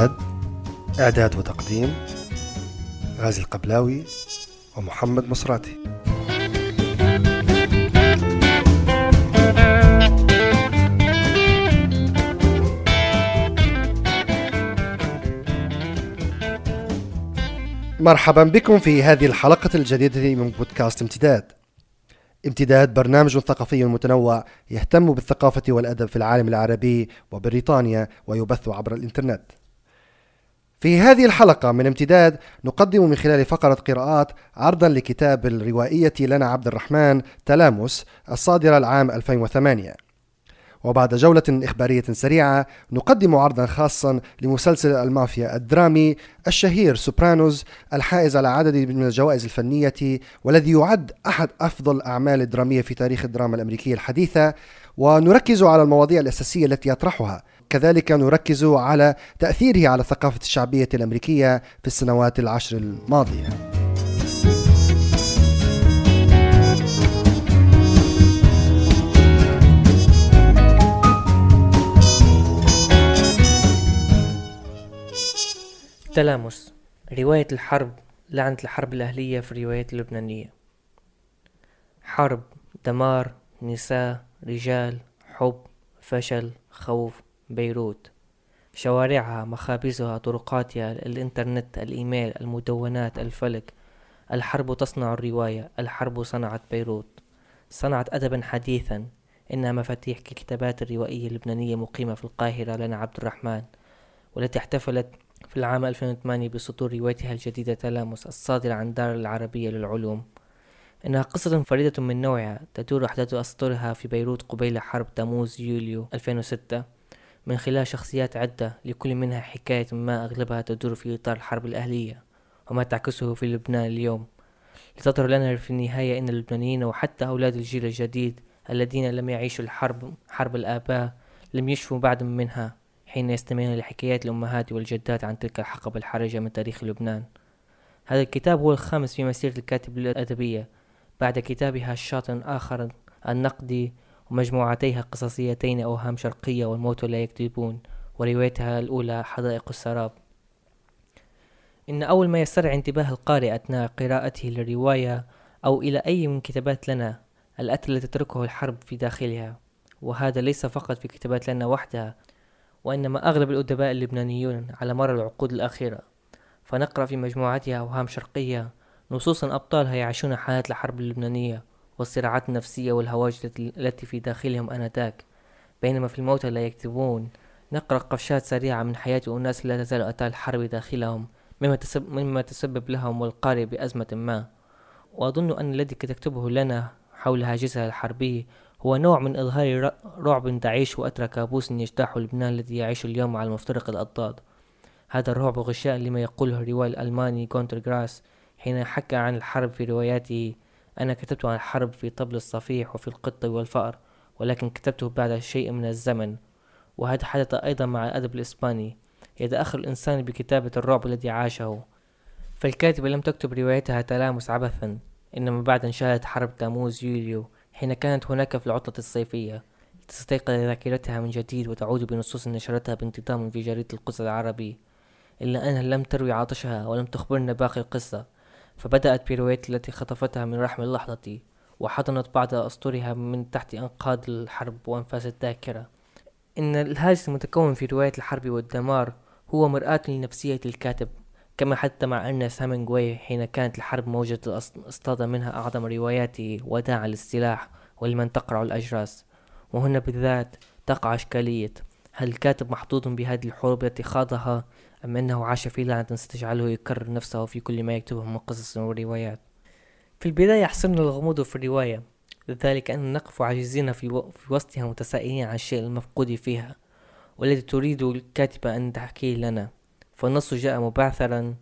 امتداد إعداد وتقديم غازي القبلاوي ومحمد مصراتي مرحبا بكم في هذه الحلقة الجديدة من بودكاست امتداد. امتداد برنامج ثقافي متنوع يهتم بالثقافة والأدب في العالم العربي وبريطانيا ويبث عبر الإنترنت. في هذه الحلقة من امتداد نقدم من خلال فقرة قراءات عرضا لكتاب الروائية لنا عبد الرحمن تلامس الصادرة العام 2008 وبعد جولة إخبارية سريعة نقدم عرضا خاصا لمسلسل المافيا الدرامي الشهير سوبرانوز الحائز على عدد من الجوائز الفنية والذي يعد أحد أفضل الأعمال الدرامية في تاريخ الدراما الأمريكية الحديثة. ونركز على المواضيع الأساسية التي يطرحها. كذلك نركز على تأثيره على الثقافة الشعبية الأمريكية في السنوات العشر الماضية. تلامس. رواية الحرب لعنة الحرب الأهلية في الروايات اللبنانية. حرب دمار نساء رجال حب فشل خوف. بيروت. شوارعها مخابزها طرقاتها الإنترنت الإيميل المدونات الفلك. الحرب تصنع الرواية الحرب صنعت بيروت. صنعت أدبا حديثا إنها مفاتيح ككتابات الروائية اللبنانية مقيمة في القاهرة لنا عبد الرحمن والتي احتفلت في العام 2008 بصدور روايتها الجديدة تلامس الصادرة عن دار العربية للعلوم. إنها قصة فريدة من نوعها تدور أحداث أسطورها في بيروت قبيل حرب تموز يوليو 2006 من خلال شخصيات عدة لكل منها حكاية ما أغلبها تدور في إطار الحرب الأهلية وما تعكسه في لبنان اليوم. لتظهر لنا في النهاية أن اللبنانيين وحتى أولاد الجيل الجديد الذين لم يعيشوا الحرب حرب الآباء لم يشفوا بعد منها حين يستمعون لحكايات الأمهات والجدات عن تلك الحقبة الحرجة من تاريخ لبنان. هذا الكتاب هو الخامس في مسيرة الكاتب الأدبية بعد كتابها الشاطن آخر النقدي ومجموعتيها قصصيتين أوهام شرقية والموت لا يكذبون وروايتها الأولى حدائق السراب. إن أول ما يسترعي انتباه القارئ أثناء قراءته للرواية أو إلى أي من كتابات لنا الأثر الذي تتركه الحرب في داخلها. وهذا ليس فقط في كتابات لنا وحدها وإنما أغلب الأدباء اللبنانيون على مر العقود الأخيرة. فنقرأ في مجموعتها أوهام شرقية نصوصا أبطالها يعيشون حالات الحرب اللبنانية. والصراعات النفسية والهواجس التي في داخلهم آنذاك. بينما في الموتى لا يكتبون نقرأ قفشات سريعة من حياة أناس لا تزال أتى الحرب داخلهم مما, تسبب, مما تسبب لهم والقارئ بأزمة ما. وأظن أن الذي تكتبه لنا حول هاجسها الحربي هو نوع من إظهار رعب تعيش وأثر كابوس يجتاح لبنان الذي يعيش اليوم على مفترق الأضداد. هذا الرعب غشاء لما يقوله الروائي الألماني كونتر جراس حين حكى عن الحرب في رواياته أنا كتبت عن الحرب في طبل الصفيح وفي القط والفأر ولكن كتبته بعد شيء من الزمن. وهذا حدث أيضا مع الأدب الإسباني يتأخر الإنسان بكتابة الرعب الذي عاشه. فالكاتبة لم تكتب روايتها تلامس عبثا إنما بعد أن شاهدت حرب تموز يوليو حين كانت هناك في العطلة الصيفية. تستيقظ ذاكرتها من جديد وتعود بنصوص نشرتها بانتظام في جريدة القدس العربي. إلا أنها لم تروي عطشها ولم تخبرنا باقي القصة. فبدأت برواية التي خطفتها من رحم اللحظة وحضنت بعض أسطورها من تحت أنقاض الحرب وأنفاس الذاكرة. إن الهاجس المتكون في رواية الحرب والدمار هو مرآة لنفسية الكاتب كما حتى مع أرنست هامينغواي حين كانت الحرب موجودة اصطاد منها أعظم رواياته وداعا للسلاح ولمن تقرع الأجراس. وهنا بالذات تقع إشكالية. هل الكاتب محظوظ بهذه الحروب التي خاضها أم أنه عاش في لعنة ستجعله يكرر نفسه في كل ما يكتبه من قصص وروايات. في البداية يحصلنا الغموض في الرواية لذلك أننا نقف عاجزين في, و... في وسطها متسائلين عن الشيء المفقود فيها والذي تريد الكاتبة أن تحكيه لنا. فالنص جاء مبعثرا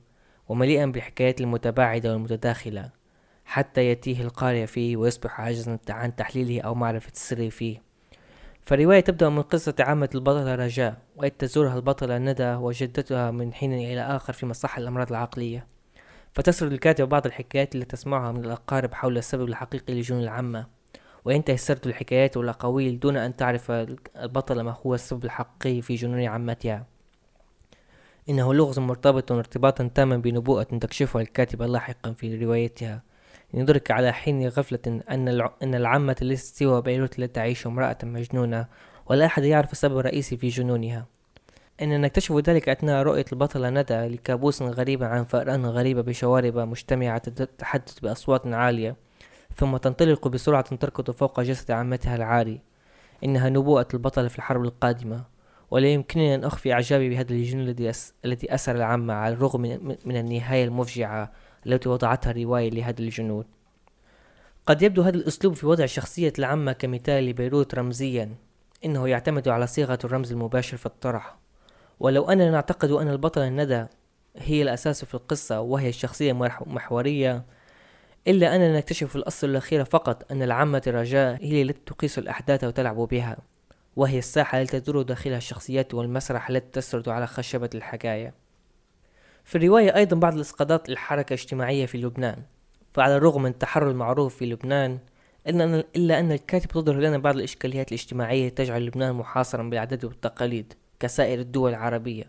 ومليئا بالحكايات المتباعدة والمتداخلة حتى يتيه القارئ فيه ويصبح عاجزا عن تحليله أو معرفة السر فيه. فالرواية تبدأ من قصة عامة البطلة رجاء وإذ تزورها البطلة ندى وجدتها من حين إلى آخر في مصحة الأمراض العقلية. فتسرد الكاتب بعض الحكايات التي تسمعها من الأقارب حول السبب الحقيقي لجنون العامة. وينتهي سرد الحكايات والأقاويل دون أن تعرف البطلة ما هو السبب الحقيقي في جنون عمتها إنه لغز مرتبط ارتباطا تاما بنبوءة تكشفها الكاتبة لاحقا في روايتها. يدرك على حين غفلة أن أن العامة ليست سوى بيروت التي تعيش امرأة مجنونة ولا أحد يعرف السبب الرئيسي في جنونها. إننا نكتشف ذلك أثناء رؤية البطلة ندى لكابوس غريب عن فأران غريبة بشوارب مجتمعة تتحدث بأصوات عالية ثم تنطلق بسرعة تركض فوق جسد عمتها العاري إنها نبوءة البطلة في الحرب القادمة ولا يمكنني أن أخفي إعجابي بهذا الجنون الذي أس... الذي أسر العامة على الرغم من النهاية المفجعة التي وضعتها الرواية لهذا الجنون قد يبدو هذا الأسلوب في وضع شخصية العامة كمثال لبيروت رمزيا. إنه يعتمد على صيغة الرمز المباشر في الطرح. ولو أننا نعتقد أن البطلة الندى هي الأساس في القصة وهي الشخصية محورية إلا أننا نكتشف في الأصل الأخير فقط أن العامة الرجاء هي التي تقيس الأحداث وتلعب بها وهي الساحة التي تدور داخلها الشخصيات والمسرح التي تسرد على خشبة الحكاية. في الرواية أيضا بعض الإسقاطات للحركة الاجتماعية في لبنان فعلى الرغم من التحرر المعروف في لبنان إلا أن, الكاتب تظهر لنا بعض الإشكاليات الاجتماعية تجعل لبنان محاصرا بالعادات والتقاليد كسائر الدول العربية.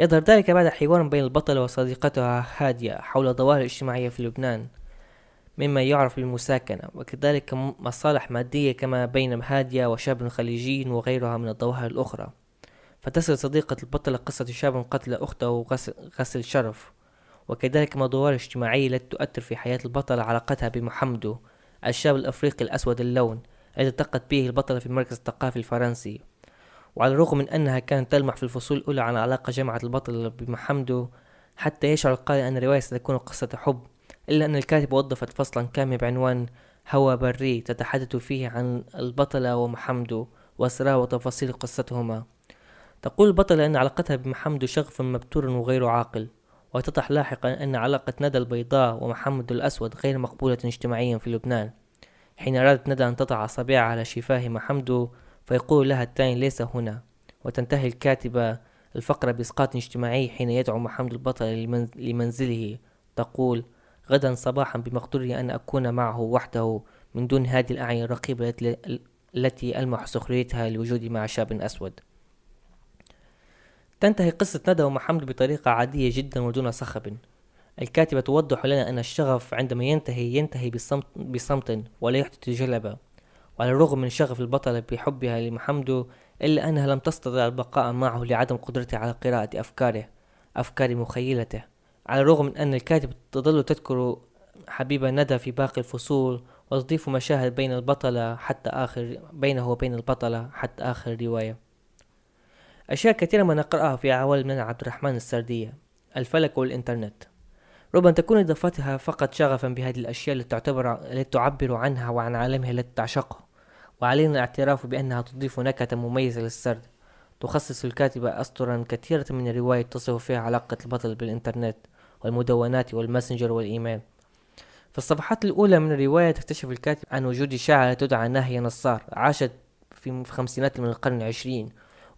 يظهر ذلك بعد حوار بين البطلة وصديقتها هادية حول الظواهر الاجتماعية في لبنان مما يعرف بالمساكنة وكذلك مصالح مادية كما بين هادية وشاب خليجي وغيرها من الظواهر الأخرى. فتسرد صديقة البطلة قصة شاب قتل أخته وغسل غسل شرف. وكذلك من الظواهر الاجتماعية التي تؤثر في حياة البطلة علاقتها بمحمدو الشاب الأفريقي الأسود اللون الذي التقت به البطلة في المركز الثقافي الفرنسي. وعلى الرغم من أنها كانت تلمح في الفصول الأولى عن علاقة جمعت البطل بمحمدو حتى يشعر القارئ أن الرواية ستكون قصة حب إلا أن الكاتب وظفت فصلا كامل بعنوان هوى بري تتحدث فيه عن البطلة ومحمدو وأسرار وتفاصيل قصتهما. تقول البطلة أن علاقتها بمحمدو شغف مبتور وغير عاقل وتضح لاحقا أن علاقة ندى البيضاء ومحمد الأسود غير مقبولة اجتماعيا في لبنان. حين أرادت ندى أن تضع أصابعها على شفاه محمد فيقول لها الثاني ليس هنا. وتنتهي الكاتبة الفقرة بإسقاط اجتماعي حين يدعو محمد البطل لمنزله. تقول غدا صباحا بمقدوري أن أكون معه وحده من دون هذه الأعين الرقيبة التي ألمح سخريتها لوجودي مع شاب أسود. تنتهي قصة ندى ومحمد بطريقة عادية جدا ودون صخب الكاتبة توضح لنا أن الشغف عندما ينتهي ينتهي بصمت, بصمت ولا يحدث جلبة وعلى الرغم من شغف البطلة بحبها لمحمد إلا أنها لم تستطع البقاء معه لعدم قدرتها على قراءة أفكاره أفكار مخيلته. على الرغم من أن الكاتبة تظل تذكر حبيب ندى في باقي الفصول وتضيف مشاهد بين البطلة حتى آخر بينه وبين البطلة حتى آخر الرواية أشياء كثيرة ما نقرأها في عوالم من عبد الرحمن السردية. الفلك والإنترنت. ربما تكون إضافتها فقط شغفا بهذه الأشياء التي تعتبر التي تعبر عنها وعن عالمها التي تعشقه. وعلينا الاعتراف بأنها تضيف نكهة مميزة للسرد. تخصص الكاتبة أسطرا كثيرة من الرواية تصف فيها علاقة البطل بالإنترنت والمدونات والماسنجر والإيميل. في الصفحات الأولى من الرواية تكتشف الكاتب عن وجود شاعرة تدعى ناهية نصار عاشت في خمسينات من القرن العشرين.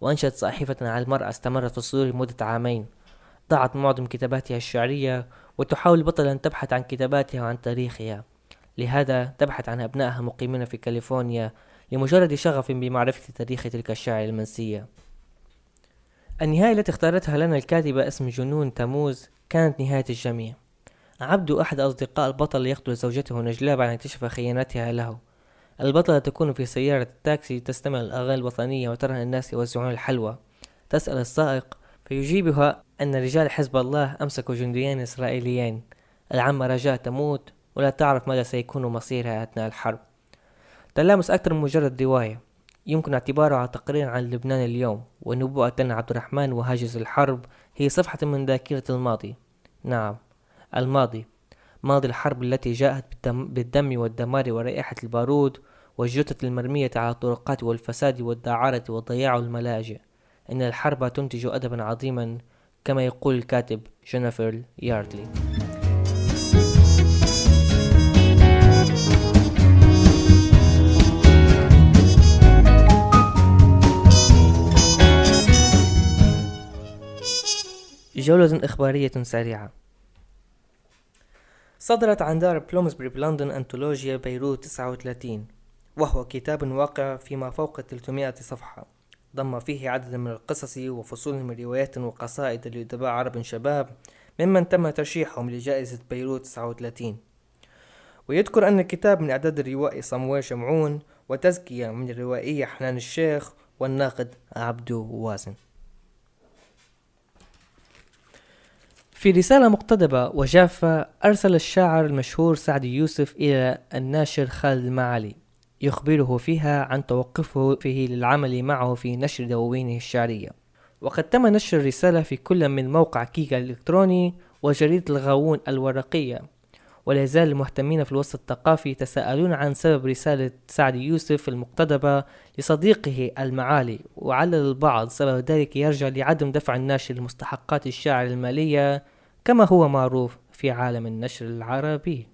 وأنشأت صحيفة على المرأة استمرت في صدور لمدة عامين. ضاعت معظم كتاباتها الشعرية وتحاول البطلة أن تبحث عن كتاباتها وعن تاريخها. لهذا تبحث عن أبنائها مقيمين في كاليفورنيا لمجرد شغف بمعرفة تاريخ تلك الشاعر المنسية. النهاية التي اختارتها لنا الكاتبة اسم جنون تموز كانت نهاية الجميع. عبدو أحد أصدقاء البطل يقتل زوجته نجلاء بعد أن اكتشف خيانتها له. البطلة تكون في سيارة التاكسي تستمع الأغاني الوطنية وترى الناس يوزعون الحلوى. تسأل السائق فيجيبها أن رجال حزب الله أمسكوا جنديين إسرائيليين. العمة رجاء تموت ولا تعرف ماذا سيكون مصيرها أثناء الحرب. تلامس أكثر من مجرد رواية يمكن اعتبارها تقرير عن لبنان اليوم ونبوءة عبد الرحمن وهاجس الحرب هي صفحة من ذاكرة الماضي. نعم الماضي. ماضي الحرب التي جاءت بالدم والدمار ورائحة البارود والجثث المرمية على الطرقات والفساد والدعارة والضياع والملاجئ إن الحرب تنتج أدبا عظيما كما يقول الكاتب جينيفر ياردلي. جولة إخبارية سريعة. صدرت عن دار بلومسبري بلندن أنتولوجيا بيروت 39 وهو كتاب واقع فيما فوق 300 صفحة. ضم فيه عددا من القصص وفصول من روايات وقصائد لأدباء عرب شباب ممن تم ترشيحهم لجائزة بيروت 39 ويذكر أن الكتاب من إعداد الروائي صمويل شمعون وتزكية من الروائية حنان الشيخ والناقد عبدو وازن في رسالة مقتضبة وجافة أرسل الشاعر المشهور سعد يوسف إلى الناشر خالد المعالي. يخبره فيها عن توقفه فيه للعمل معه في نشر دواوينه الشعرية. وقد تم نشر الرسالة في كل من موقع كيكا الإلكتروني وجريدة الغاوون الورقية. ولا يزال المهتمين في الوسط الثقافي يتساءلون عن سبب رسالة سعد يوسف المقتضبة لصديقه المعالي. وعلل البعض سبب ذلك يرجع لعدم دفع الناشر لمستحقات الشاعر المالية كما هو معروف في عالم النشر العربي.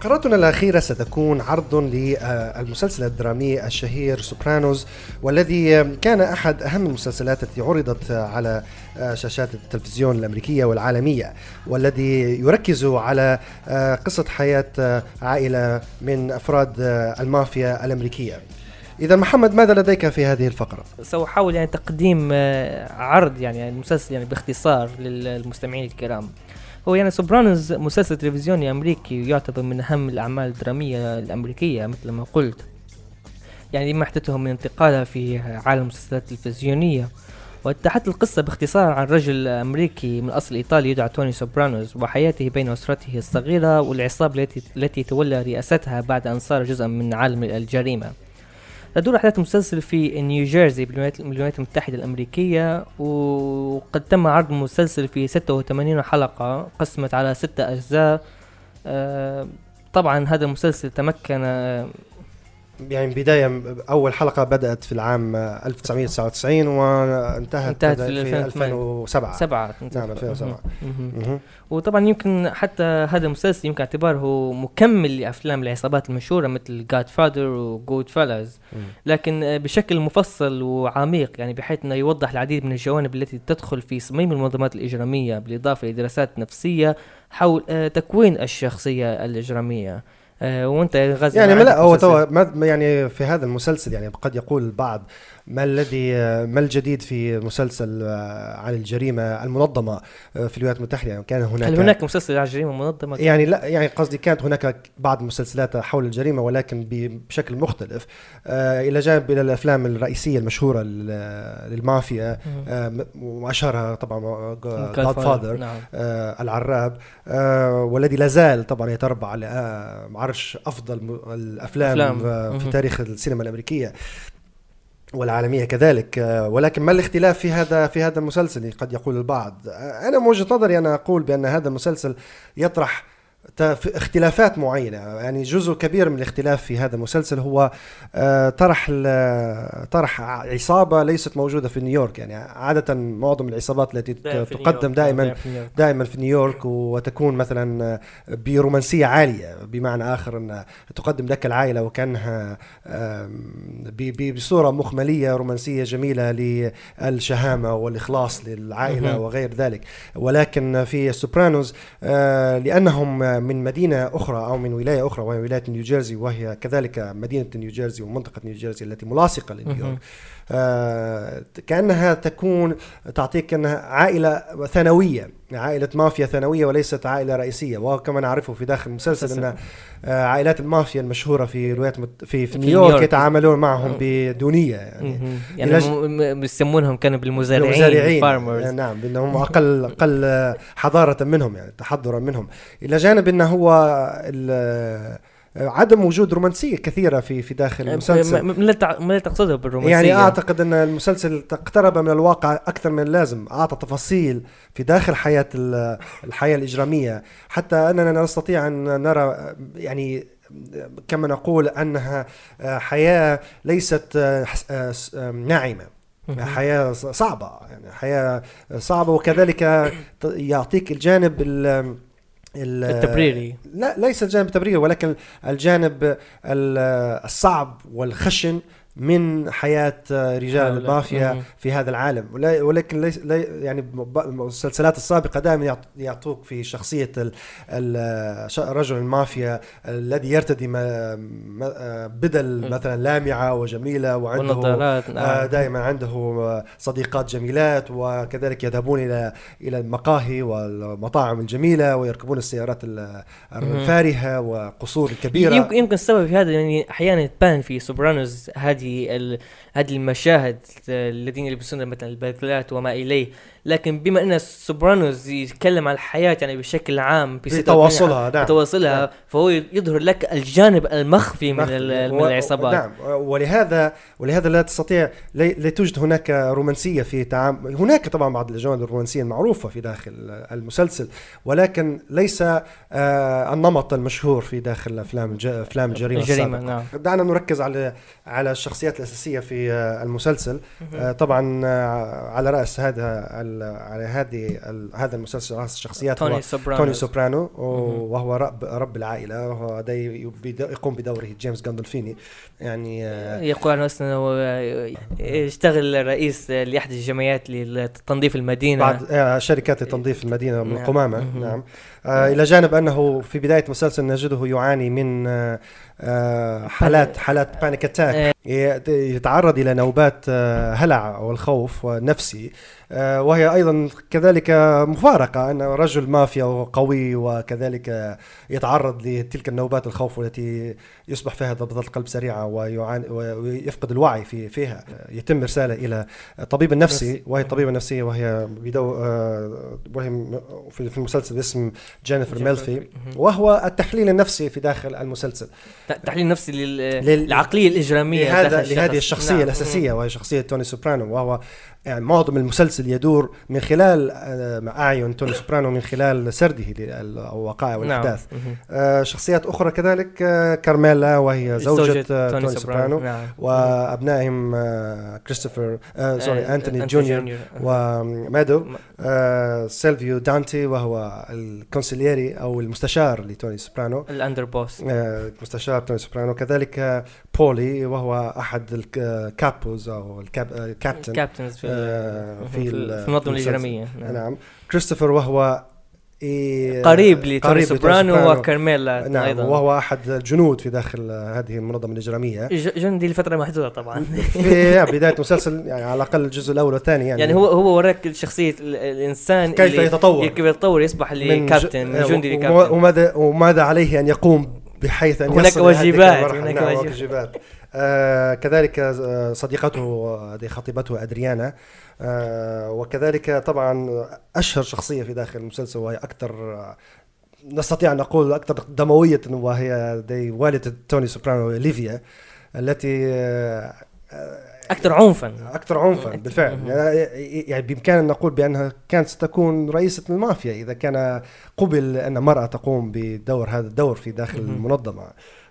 فقرتنا الأخيرة ستكون عرض للمسلسل الدرامي الشهير سوبرانوز والذي كان أحد أهم المسلسلات التي عرضت على شاشات التلفزيون الأمريكية والعالمية والذي يركز على قصة حياة عائلة من أفراد المافيا الأمريكية إذا محمد ماذا لديك في هذه الفقرة؟ سأحاول يعني تقديم عرض يعني المسلسل يعني باختصار للمستمعين الكرام هو يعني سوبرانوز مسلسل تلفزيوني أمريكي يعتبر من أهم الأعمال الدرامية الأمريكية مثل ما قلت. يعني ما احدثه من انتقالة في عالم المسلسلات التلفزيونية وتحكي القصة باختصار عن رجل أمريكي من أصل إيطالي يدعى توني سوبرانوز وحياته بين أسرته الصغيرة والعصابة التي تولى رئاستها بعد أن صار جزءا من عالم الجريمة. تدور أحداث المسلسل في نيوجيرسي بالولايات المتحدة الأمريكية وقد تم عرض المسلسل في 86 حلقة قسمت على ستة أجزاء. آه، طبعا هذا المسلسل تمكن يعني بداية أول حلقة بدأت في العام 1999 وانتهت انتهت في 2007 7 نعم 2007 وطبعا يمكن حتى هذا المسلسل يمكن اعتباره مكمل لأفلام العصابات المشهورة مثل جاد فادر وجود فيلز لكن بشكل مفصل وعميق يعني بحيث إنه يوضح العديد من الجوانب التي تدخل في صميم المنظمات الإجرامية بالإضافة لدراسات نفسية حول آه، تكوين الشخصية الإجرامية. وانت غازي يعني لا هو تو يعني في هذا المسلسل يعني قد يقول البعض ما الذي ما الجديد في مسلسل آه، عن الجريمة المنظمة آه، في الولايات المتحدة؟ يعني كان هناك هل هناك مسلسل عن الجريمة المنظمة؟ يعني لا يعني قصدي كانت هناك بعض المسلسلات حول الجريمة ولكن بشكل مختلف. آه إلى جانب إلى الأفلام الرئيسية المشهورة للمافيا وأشهرها طبعا جاد فاذر نعم. العراب. والذي لا زال طبعا يتربع على عرش أفضل الأفلام أفلام. في تاريخ السينما الأمريكية. والعالمية كذلك. آه، ولكن ما الاختلاف في هذا في هذا المسلسل؟ قد يقول البعض. آه، أنا من وجهة نظري أنا أقول بأن هذا المسلسل يطرح اختلافات معينة. يعني جزء كبير من الاختلاف في هذا المسلسل هو آه، طرح طرح عصابة ليست موجودة في نيويورك. يعني عادة معظم العصابات التي تقدم دائما دائما في نيويورك. وتكون مثلا برومانسية عالية. بمعنى آخر أن تقدم لك العائلة وكأنها بصورة مخملية رومانسية جميلة للشهامة والإخلاص للعائلة وغير ذلك. ولكن في السوبرانوز آه، لأنهم من مدينة أخرى أو من ولاية أخرى وهي ولاية نيوجيرسي وهي كذلك مدينة نيوجيرسي ومنطقة نيوجيرسي التي ملاصقة لنيويورك. آه كأنها تكون تعطيك أنها عائلة ثانوية. عائلة مافيا ثانوية وليست عائلة رئيسية. وهو كما نعرفه في داخل المسلسل أن آه، عائلات المافيا المشهورة في الولايات المت... في, في نيويورك, يتعاملون معهم بدونية. يعني يعني لج... بيسمونهم كانوا بالمزارعين المزارعين آه، نعم بأنهم أقل أقل حضارة منهم يعني تحضرا منهم. إلى جانب أنه هو عدم وجود رومانسية كثيرة في في داخل المسلسل. ما ما تقصده بالرومانسية. يعني أعتقد أن المسلسل اقترب من الواقع أكثر من اللازم أعطى تفاصيل في داخل حياة الحياة الإجرامية. حتى أننا نستطيع أن نرى يعني كما نقول أنها حياة ليست ناعمة. حياة صعبة يعني حياة صعبة وكذلك يعطيك الجانب التبريري. لا ليس الجانب التبريري ولكن الجانب الصعب والخشن من حياة رجال المافيا في هذا العالم. ولكن ليس يعني المسلسلات السابقة دائما يعطوك في شخصية رجل المافيا الذي يرتدي بدل مثلا لامعة وجميلة وعنده آه، نعم. دائما عنده صديقات جميلات وكذلك يذهبون إلى إلى المقاهي والمطاعم الجميلة ويركبون السيارات الفارهة وقصور كبيرة. يمكن السبب في هذا يعني أحيانا تبان في سوبرانوز هذه هذه هذه المشاهد الذين يلبسون مثلا البدلات وما إليه. لكن بما أن سوبرانوز يتكلم عن الحياة يعني بشكل عام بتواصلها نعم. بتواصلها نعم. فهو يظهر لك الجانب المخفي من, من العصابات. نعم. ولهذا ولهذا لا تستطيع لا توجد هناك رومانسية في تعامل هناك طبعا بعض الجوانب الرومانسية المعروفة في داخل المسلسل ولكن ليس آه النمط المشهور في داخل أفلام أفلام الجريمة الجريمة نعم. دعنا نركز على على الشخصيات الأساسية في آه المسلسل. آه طبعا آه على رأس هذا على هذه هذا المسلسل الشخصيات توني سوبرانو توني سوبرانو وهو رب رب العائلة وهو يقوم بدوره جيمس جاندولفيني يعني يقول عنه أصلا يشتغل رئيس لأحد الجمعيات لتنظيف المدينة. بعد شركات تنظيف المدينة من القمامه نعم, نعم. إلى جانب أنه في بداية المسلسل نجده يعاني من حالات حالات panic attack يتعرض إلى نوبات آه، هلع والخوف نفسي. آه، وهي أيضا كذلك مفارقة أن رجل مافيا قوي وكذلك يتعرض لتلك النوبات الخوف التي يصبح فيها ضربات القلب سريعه ويفقد الوعي في فيها. يتم إرساله إلى طبيب النفسي وهي الطبيبة النفسية وهي بدو وهي في المسلسل اسمها جينيفر ميلفي وهو التحليل النفسي في داخل المسلسل. تحليل نفسي للعقليه الإجرامية. لهذا لهذه الشخصية نعم. الأساسية وهي شخصية توني سوبرانو وهو يعني معظم المسلسل يدور من خلال آه، أعين توني سوبرانو من خلال سرده للوقائع والأحداث. نعم. آه شخصيات أخرى كذلك آه كارميلا وهي زوجة, زوجة توني, توني سوبرانو. نعم. وأبنائهم آه كريستوفر آه sorry آه أنتوني جونيور وميدو آه سيلفيو دانتي وهو ال consigliere أو المستشار لتوني سوبرانو. ال underboss. آه مستشار توني سوبرانو. كذلك بولي وهو أحد ال capos أو ال captain ال captains في في, في المنظمه الإجرامية. نعم. نعم. كريستوفر وهو إيه قريب لتوني سوبرانو وكارميلا نعم أيضا. وهو أحد الجنود في داخل هذه المنظمة الإجرامية. جندي لفترة محدودة طبعا. في بداية المسلسل يعني على الأقل الجزء الأول والثاني يعني. يعني هو هو وراك شخصية الإنسان كيف يتطور؟ كيف يتطور يصبح لكابتن من جندي لكابتن. وماذا وماذا عليه أن يقوم بحيث أن هناك واجبات هناك نعم، واجبات. آه كذلك آه، صديقته هذه خطيبته أدريانا. آه وكذلك طبعا أشهر شخصية في داخل المسلسل وهي أكثر نستطيع أن نقول أكثر دموية وهي والدة توني سوبرانو ليفيا التي آه، أكثر عنفا. أكثر عنفا بالفعل. يعني بإمكاننا أن نقول بأنها كانت ستكون رئيسة المافيا إذا كان قبل أن امرأة تقوم بدور هذا الدور في داخل المنظمة.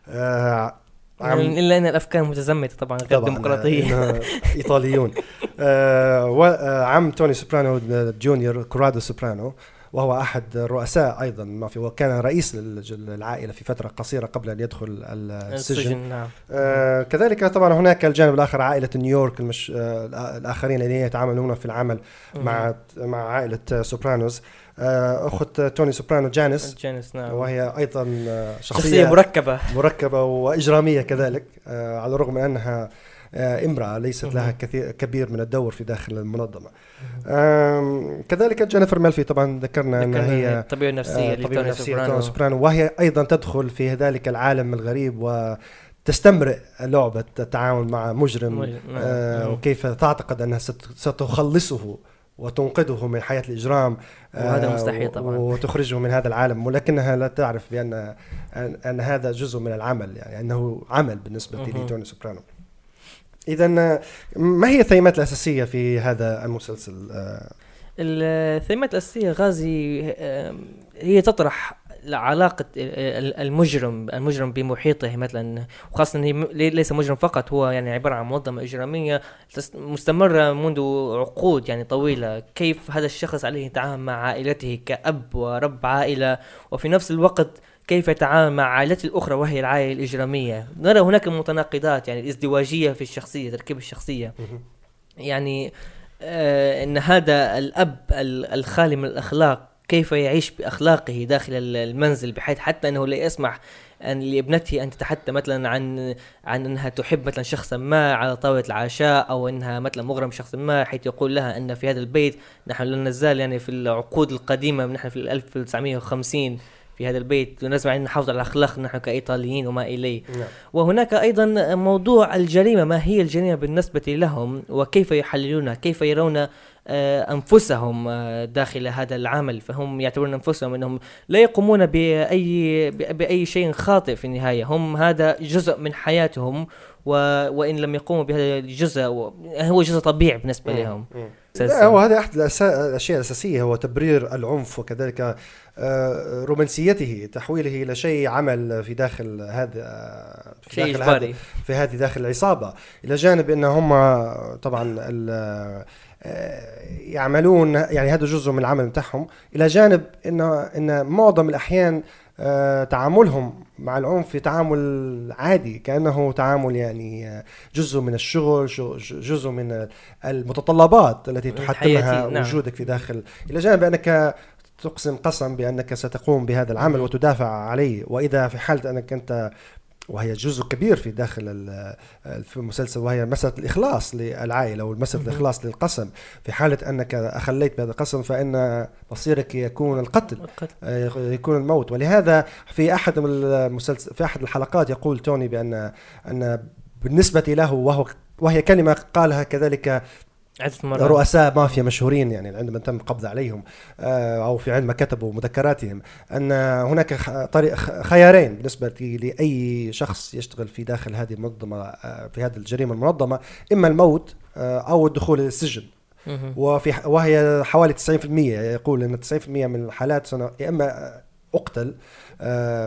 آه يعني الا أن الأفكار متزمتة طبعا غير ديمقراطيه إيطاليون. آه وعم توني سوبرانو جونيور كورادو سوبرانو. وهو أحد الرؤساء أيضا مافيا وكان رئيس للعائلة في فترة قصيرة قبل أن يدخل السجن, السجن نعم. آه كذلك طبعا هناك الجانب الآخر عائلة نيويورك المش... آه الآخرين الذين يتعاملون في العمل مع مع عائلة سوبرانوز. آه، أخت توني سوبرانو جانيس. جانيس نعم. وهي أيضا شخصية, شخصية مركبة. مركبة وإجرامية كذلك آه، على الرغم من أنها إمرأة ليست لها كثير كبير من الدور في داخل المنظمة كذلك جينيفر ميلفي طبعا ذكرنا أنها هي الطبيبة النفسية آه، طبيب لتوني نفسية سوبرانو توني سوبرانو وهي أيضا تدخل في ذلك العالم الغريب وتستمرئ لعبة التعامل مع مجرم مجرم، نعم. آه مم. وكيف تعتقد أنها ست- ستخلصه وتنقذه من حياة الإجرام وهذا آه، مستحيل طبعاً. وتخرجه من هذا العالم ولكنها لا تعرف بأن أن, أن هذا جزء من العمل يعني أنه عمل بالنسبة. لتوني سوبرانو إذا ما هي الثيمات الأساسية في هذا المسلسل؟ الثيمات الأساسية غازي هي تطرح علاقة ال- المجرم المجرم بمحيطه مثلا وخاصة ليس مجرم فقط هو يعني عبارة عن منظمة إجرامية مستمرة منذ عقود يعني طويلة كيف هذا الشخص عليه يتعامل مع عائلته كأب ورب عائلة وفي نفس الوقت كيف يتعامل مع عائلته الأخرى وهي العائلة الإجرامية؟ نرى هناك متناقضات يعني الازدواجية في الشخصية تركيب الشخصية. يعني آه إن هذا الأب ال- الخالي من الأخلاق كيف يعيش بأخلاقه داخل ال- المنزل بحيث حتى أنه لا يسمح أن لابنته أن تتحدث مثلا عن عن أنها تحب مثلا شخصا ما على طاولة العشاء أو أنها مثلا مغرم بشخص ما حيث يقول لها أن في هذا البيت نحن لا نزال يعني في العقود القديمة نحن في 1950 في هذا البيت. ونسمع إن نحافظ على اخلاقنا نحن كإيطاليين وما إليه. نعم. وهناك أيضا موضوع الجريمة ما هي الجريمة بالنسبة لهم؟ وكيف يحللونها كيف يرون آه، أنفسهم آه، داخل هذا العمل؟ فهم يعتبرون أنفسهم إنهم لا يقومون بأي بأي شيء خاطئ في النهاية. هم هذا جزء من حياتهم. و... وإن لم يقوموا بهذا الجزء و... هو جزء طبيعي بالنسبة لهم. لا هو هذا أحد الأسا- الأشياء الأساسية هو تبرير العنف وكذلك آه، رومانسيته تحويله إلى شيء عمل في داخل هذا في شيء داخل هذا في هذه داخل العصابة. إلى جانب إن هم طبعا ال- آه، يعملون يعني هذا جزء من العمل بتاعهم. إلى جانب ان إن معظم الأحيان آه، تعاملهم مع العنف في تعامل عادي كأنه تعامل يعني آه، جزء من الشغل جزء من المتطلبات التي تحتمها نعم. وجودك في داخل إلى جانب أنك تقسم قسم بأنك ستقوم بهذا العمل مم. وتدافع عليه وإذا في حاله أنك أنت وهي جزء كبير في داخل في المسلسل وهي مسألة الإخلاص للعائلة ومسألة. الإخلاص للقسم في حالة أنك أخليت بهذا القسم فإن مصيرك يكون القتل القتل. آه، يكون الموت ولهذا في أحد المسلسل في أحد الحلقات يقول توني بأن أن بالنسبة له وهو وهي كلمة قالها كذلك عدة مرات رؤساء مافيا مشهورين يعني عندما تم القبض عليهم آه، أو في عندما كتبوا مذكراتهم أن هناك طريق خيارين بالنسبة لأي شخص يشتغل في داخل هذه المنظمة آه، في هذه الجريمة المنظمة إما الموت آه، أو الدخول إلى السجن. وفي وهي حوالي 90% يقول إن 90% من الحالات سنة يا إما أقتل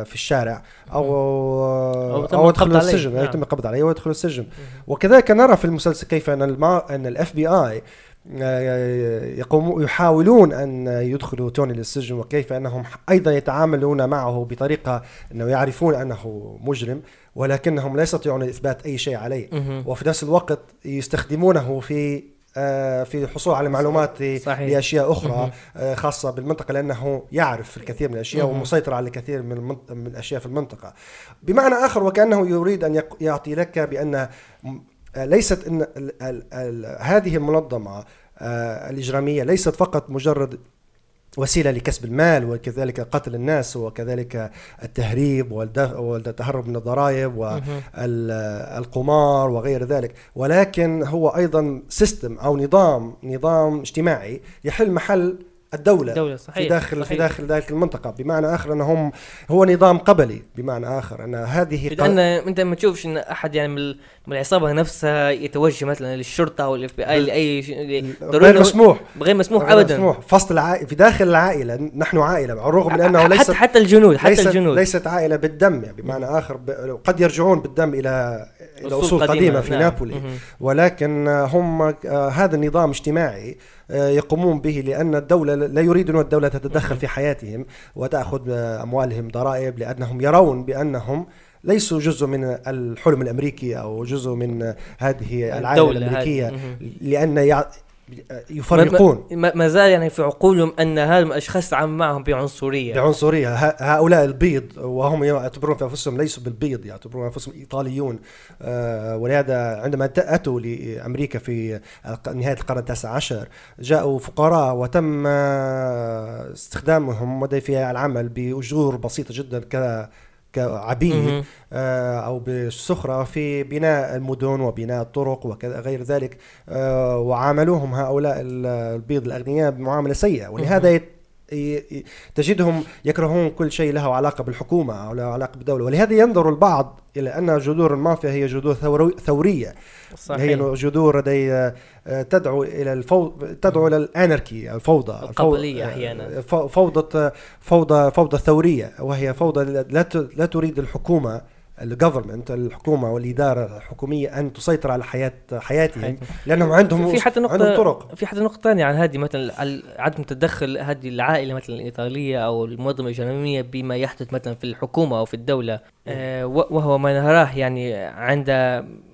في الشارع. أو تم أو عليه، السجن نعم. يتم القبض عليه ويدخل السجن. وكذلك نرى في المسلسل كيف أن الما أن ال FBI يقومون يحاولون أن يدخلوا توني للسجن وكيف أنهم أيضا يتعاملون معه بطريقة أنه يعرفون أنه مجرم ولكنهم لا يستطيعون إثبات أي شيء عليه. وفي نفس الوقت يستخدمونه في آه، في الحصول على معلومات صحيح. لأشياء أخرى. آه، خاصة بالمنطقة لأنه يعرف الكثير من الأشياء. ومسيطر على الكثير من من الأشياء في المنطقة بمعنى آخر وكأنه يريد أن يعطي لك بأن آه، ليست إن هذه المنظمة آه، الإجرامية ليست فقط مجرد وسيلة لكسب المال وكذلك قتل الناس وكذلك التهريب والتهرب من الضرائب. والقمار وغير ذلك ولكن هو أيضا سيستم أو نظام نظام اجتماعي يحل محل الدولة دولة صحيح في داخل صحيح. في داخل ذلك المنطقة. بمعنى آخر انهم هو نظام قبلي. بمعنى آخر أن هذه لأن أنت ما تشوفش أن أحد يعني من ال- من العصابة نفسها يتوجه مثلا للشرطة أو ال FBI لأي شيء ضروري غير مسموح. غير مسموح غير ابدا. مسموح. فصل العائلة في داخل العائلة نحن عائلة على الرغم من انه حتى ليست حتى الجنود حتى ليست الجنود. ليست عائلة بالدم يعني. بمعنى آخر ب- قد يرجعون بالدم إلى إلى أصول قديمة في نعم. نابولي. ولكن هم آه، هذا النظام اجتماعي يقومون به لأن الدولة لا يريدون الدولة تتدخل في حياتهم وتأخذ آه، أموالهم ضرائب لأنهم يرون بأنهم ليسوا جزء من الحلم الأمريكي أو جزء من هذه مهم. لأن يع... يفرقون. ما, زال يعني في عقولهم أن هذا الأشخاص تعامل معهم بعنصرية. بعنصرية. هؤلاء البيض وهم يعتبرون في أنفسهم ليسوا بالبيض يعتبرون أنفسهم إيطاليون. آه ولهذا عندما أتوا لأمريكا في نهاية القرن التاسع عشر جاءوا فقراء وتم استخدامهم في العمل بأجور بسيطة جدا كعبيد آه، أو بالسخره في بناء المدن وبناء الطرق وغير ذلك آه، وعاملوهم هؤلاء البيض الأغنياء بمعاملة سيئة. ولهذا تجدهم يكرهون كل شيء له علاقه بالحكومة أو له علاقة بالدولة. ولهذا ينظر البعض إلى أن جذور المافيا هي جذور ثورية. صحيح. هي جذور لدي آه، تدعو إلى الفوضى تدعو إلى الاناركي الفوضى. القبلية أحيانا. فوضى فوضى فوضى ثورية. وهي فوضى لا تريد الحكومة الجفرمنت الحكومة والإدارة الحكومية أن تسيطر على حياة حياتهم لأنهم عندهم في حتى نقطه عندهم طرق. في حتى نقطة ثانية عن هذه مثلا عدم تدخل هذه العائلة مثلا الإيطالية أو المنظمة الجنوبية بما يحدث مثلا في الحكومة أو في الدولة آه وهو ما نراه يعني عند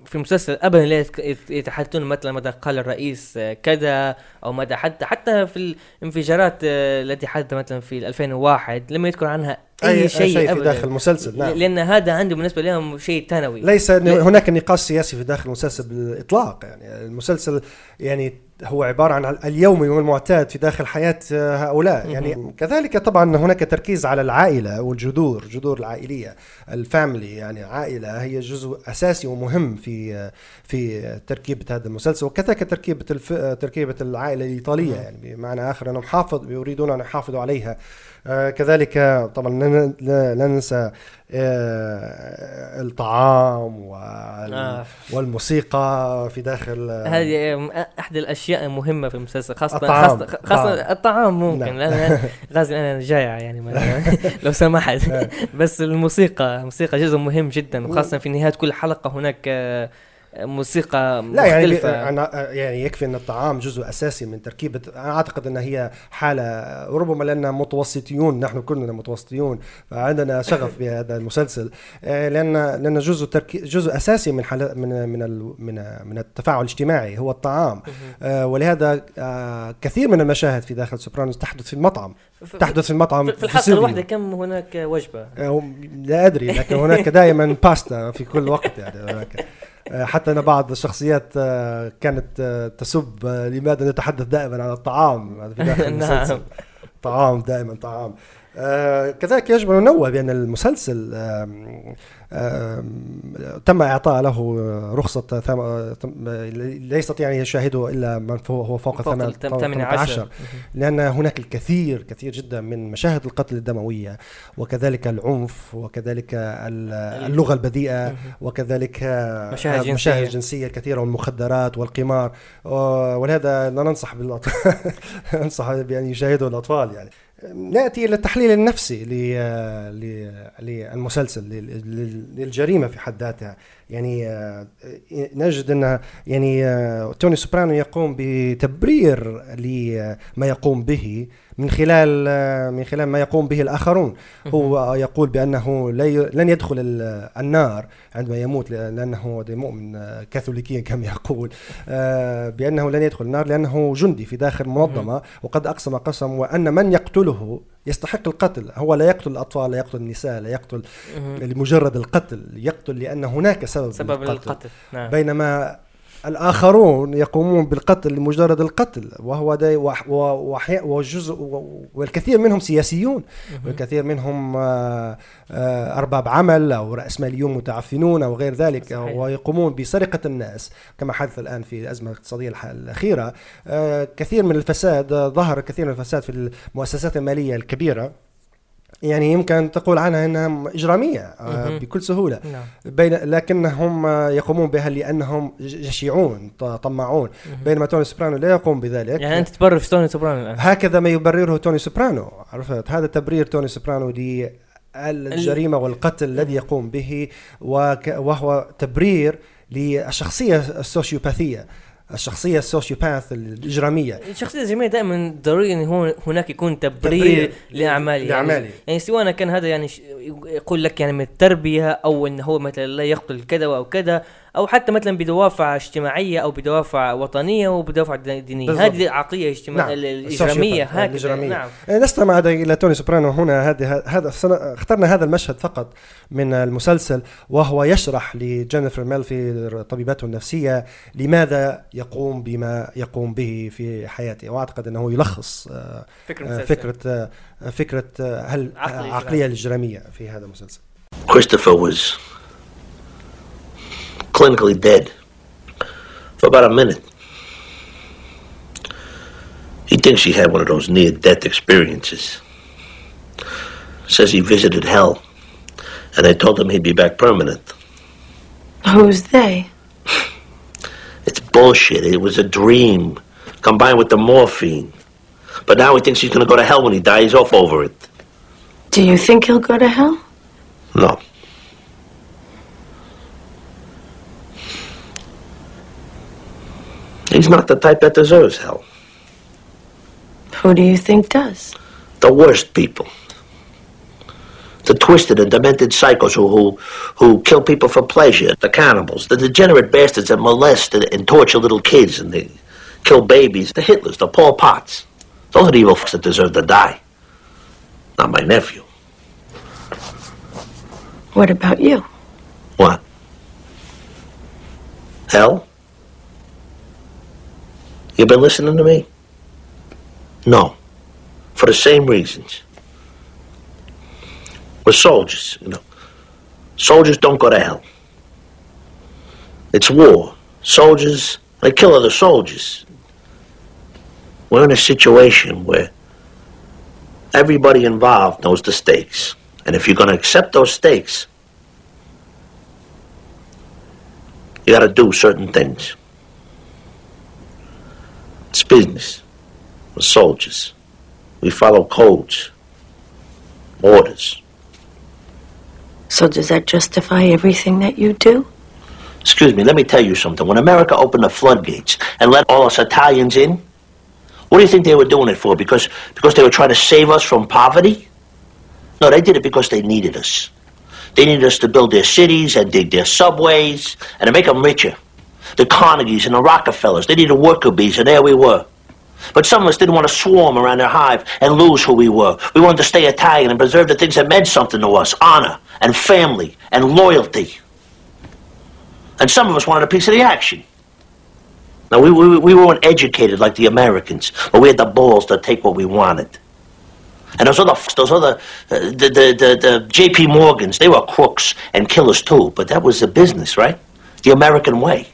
في المسلسل ابدا لا يتحدثون مثلا ماذا قال الرئيس كذا أو ماذا حتى حتى في الانفجارات آه، التي حدثت مثلا في 2001 لم يذكر عنها أي, أي شيء, شيء في داخل المسلسل نعم. لأن هذا عنده بالنسبة لهم شيء ثانوي. ليس هناك نقاش سياسي في داخل المسلسل بالإطلاق يعني المسلسل يعني هو عبارة عن اليومي والمعتاد في داخل حياة هؤلاء. يعني كذلك طبعا هناك تركيز على العائلة والجذور الجذور العائلية الفاميلي. يعني عائلة هي جزء أساسي ومهم في في تركيبة هذا المسلسل وكذلك تركيبة الف... تركيبة العائلة الإيطالية. يعني بمعنى آخر أنهم حافظ يريدون أن يحافظوا عليها. آه كذلك طبعا لا ننسى آه الطعام. آه. والموسيقى في داخل هذه أحد الأشياء المهمة في المسلسل خاصة الطعام. خاصة, خاصة الطعام ممكن نعم. غازي أنا جايع يعني لو سمحت آه. بس الموسيقى الموسيقى جزء مهم جدا وخاصه في نهاية كل حلقة هناك آه موسيقى لا يعني يعني يكفي أن الطعام جزء أساسي من تركيبة أنا أعتقد أن هي حالة ربما لأن متوسطيون نحن كلنا متوسطيون فعندنا شغف بهذا المسلسل. آه، لأن لأن جزء تركي جزء أساسي من حالة من من من من التفاعل الاجتماعي هو الطعام. آه، ولهذا آه، كثير من المشاهد في داخل سوبرانوس تحدث في المطعم. تحدث في المطعم في الحلقة الواحدة كم هناك وجبة؟ لا أدري لكن هناك دائما باستا في كل وقت يعني هناك. حتى أن بعض الشخصيات آه، كانت آه، تسب لماذا نتحدث دائما عن الطعام؟ في داخل نعم. طعام دائما طعام. كذلك يجب أن ننوه بأن المسلسل تم إعطاء له رخصة لا يستطيع أن يشاهده إلا من هو فوق 18 لأن هناك الكثير كثير جدا من مشاهد القتل الدموية وكذلك العنف وكذلك اللغة البذيئة وكذلك مشاهد جنسية, مشاهد جنسية كثيرة والمخدرات والقمار. ولهذا لا ننصح بالأطفال ننصح بأن يشاهدوا الأطفال يعني. نأتي إلى التحليل النفسي للمسلسل للجريمة في حد ذاتها. يعني آه، نجد ان يعني آه، توني سوبرانو يقوم بتبرير لما يقوم به من خلال آه، من خلال ما يقوم به الآخرون. هو يقول بأنه لن يدخل النار عندما يموت لأنه مؤمن كاثوليكيا كما يقول بأنه لن يدخل النار لأنه جندي في داخل منظمة. وقد أقسم قسم وأن من يقتله يستحق القتل هو لا يقتل الأطفال لا يقتل النساء لا يقتل لمجرد القتل يقتل لأن هناك سبب, سبب للقتل, القتل. نعم. بينما الآخرون يقومون بالقتل لمجرد القتل وهو وجزء والكثير منهم سياسيون والكثير منهم آه، آه، أرباب عمل أو رأسماليون متعفنون أو غير ذلك صحيح. ويقومون بسرقة الناس. كما حدث الآن في الأزمة الاقتصادية الأخيرة آه، كثير من الفساد ظهر كثير من الفساد في المؤسسات المالية الكبيرة. يعني يمكن تقول عنها إنها إجرامية آه، بكل سهولة. نعم. بين لكنهم يقومون بها لأنهم جشعون طماعون. بينما توني سوبرانو لا يقوم بذلك. يعني أنت تبرر في توني سوبرانو الآن. هكذا ما يبرره توني سوبرانو. عرفت؟ هذا تبرير توني سوبرانو للجريمة والقتل الذي يقوم به وهو تبرير للشخصيه السوشيوباثيه الشخصية ال sociopath الإجرامية. الشخصية الإجرامية دائما ضروري إن هناك يكون تبرير, لأعماله. يعني, يعني سواء كان هذا يعني يقول لك يعني من التربية أو انه هو مثلا لا يقتل كذا أو كذا أو حتى مثلا بدوافع اجتماعية أو بدوافع وطنية وبدوافع دينية بالضبط. هذه عقلية اجتماعيه نعم. الإجرامية هكذا الإجرامية. نعم آه، نستمع إلى توني سوبرانو هنا هذه هذا اخترنا هذا المشهد فقط من المسلسل وهو يشرح لجينيفر ميلفي طبيبته النفسية لماذا يقوم بما يقوم به في حياته وأعتقد أنه يلخص آه، فكرة آه، مسلسل. فكرة آه، فكرة هل. عقلية الإجرامية في هذا المسلسل Christopher was clinically dead for about a minute. He thinks he had one of those near death experiences. Says he visited hell, and they told him he'd be back permanent. Who's they? It's bullshit. It was a dream combined with the morphine. But now he thinks he's going to go to hell when he dies off over it. Do you think he'll go to hell? No. He's not the type that deserves hell. Who do you think does? The worst people. The twisted and demented psychos who, who, who kill people for pleasure. The cannibals. The degenerate bastards that molest and, and torture little kids and they kill babies. The Hitlers. The Paul Potts. Those are the evil fucks that deserve to die. Not my nephew. What about you? What? Hell? You been listening to me? No. For the same reasons. We're soldiers, you know. Soldiers don't go to hell. It's war. Soldiers, they kill other soldiers. We're in a situation where everybody involved knows the stakes. And if you're going to accept those stakes, you got to do certain things. It's business. We're soldiers. We follow codes, orders. So does that justify everything that you do? Excuse me, let me tell you something. When America opened the floodgates and let all us Italians in, what do you think they were doing it for? Because because they were trying to save us from poverty? No, they did it because they needed us. They needed us to build their cities and dig their subways and to make them richer. The Carnegies and the Rockefellers, they needed worker bees, and there we were. But some of us didn't want to swarm around their hive and lose who we were. We wanted to stay Italian and preserve the things that meant something to us honor and family and loyalty. And some of us wanted a piece of the action. Now, we, we, we weren't educated like the Americans, but we had the balls to take what we wanted. And those other, those other, uh, the, the, the, the J.P. Morgans, they were crooks and killers too, but that was the business, right? The American way.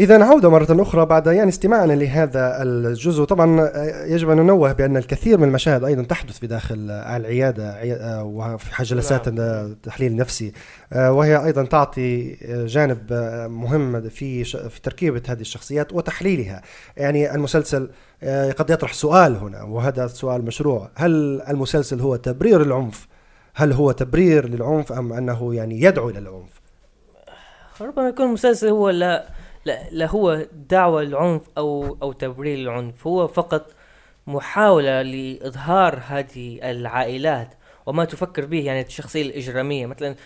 إذا عودة مرة أخرى بعد يعني استماعنا لهذا الجزء. طبعا آه، يجب أن ننوه بأن الكثير من المشاهد أيضا تحدث في داخل آه، العيادة عي- آه، وفي جلسات التحليل النفسي. آه، وهي أيضا تعطي جانب مهم في في تركيبة هذه الشخصيات وتحليلها. يعني المسلسل قد يطرح سؤال هنا وهذا السؤال مشروع. هل المسلسل هو تبرير العنف؟ هل هو تبرير للعنف أم أنه يعني يدعو إلى العنف؟ ربما يكون المسلسل هو لا لا, لا هو دعوة للعنف أو أو تبرير للعنف هو فقط محاولة لإظهار هذه العائلات وما تفكر به يعني الشخصية الإجرامية. مثلا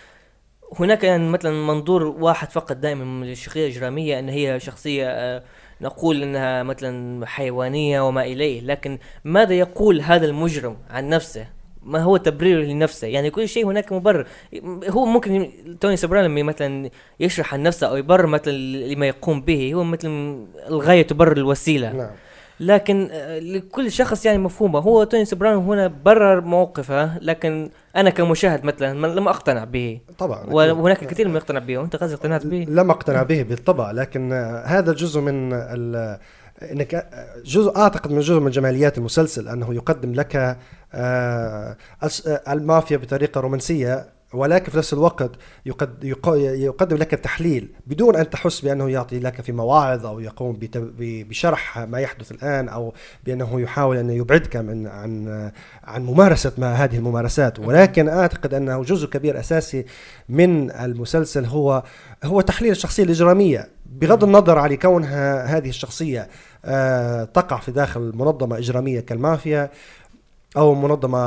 هناك يعني مثلا منظور واحد فقط دائما من الشخصية الإجرامية أن هي شخصية آه، نقول أنها مثلا حيوانية وما إليه. لكن ماذا يقول هذا المجرم عن نفسه؟ ما هو تبريره لنفسه. يعني كل شيء هناك مبرر. هو ممكن توني سوبرانو لما مثلا يشرح عن نفسه أو يبرر مثلا لما يقوم به هو مثل الغاية تبرر الوسيلة. نعم. لكن آه، لكل شخص يعني مفهومه. هو توني سوبرانو هنا برر موقفه لكن أنا كمشاهد مثلا لم أقتنع به. طبعا. وهناك الكثير من يقتنع به. وانت قد اقتنعت به؟ لم أقتنع به بالطبع لكن هذا جزء من ال إنك آه، جزء أعتقد من جزء من جماليات المسلسل أنه يقدم لك آه، آه، المافيا بطريقة رومانسية ولكن في نفس الوقت يقد يق- يقدم لك التحليل بدون أن تحس بأنه يعطي لك في مواعظ أو يقوم بشرح ما يحدث الآن أو بأنه يحاول أن يبعدك من عن عن ممارسة ما هذه الممارسات. ولكن أعتقد أنه جزء كبير أساسي من المسلسل هو هو تحليل الشخصية الإجرامية. بغض النظر عن كونها هذه الشخصية آه، تقع في داخل منظمة إجرامية كالمافيا أو منظمة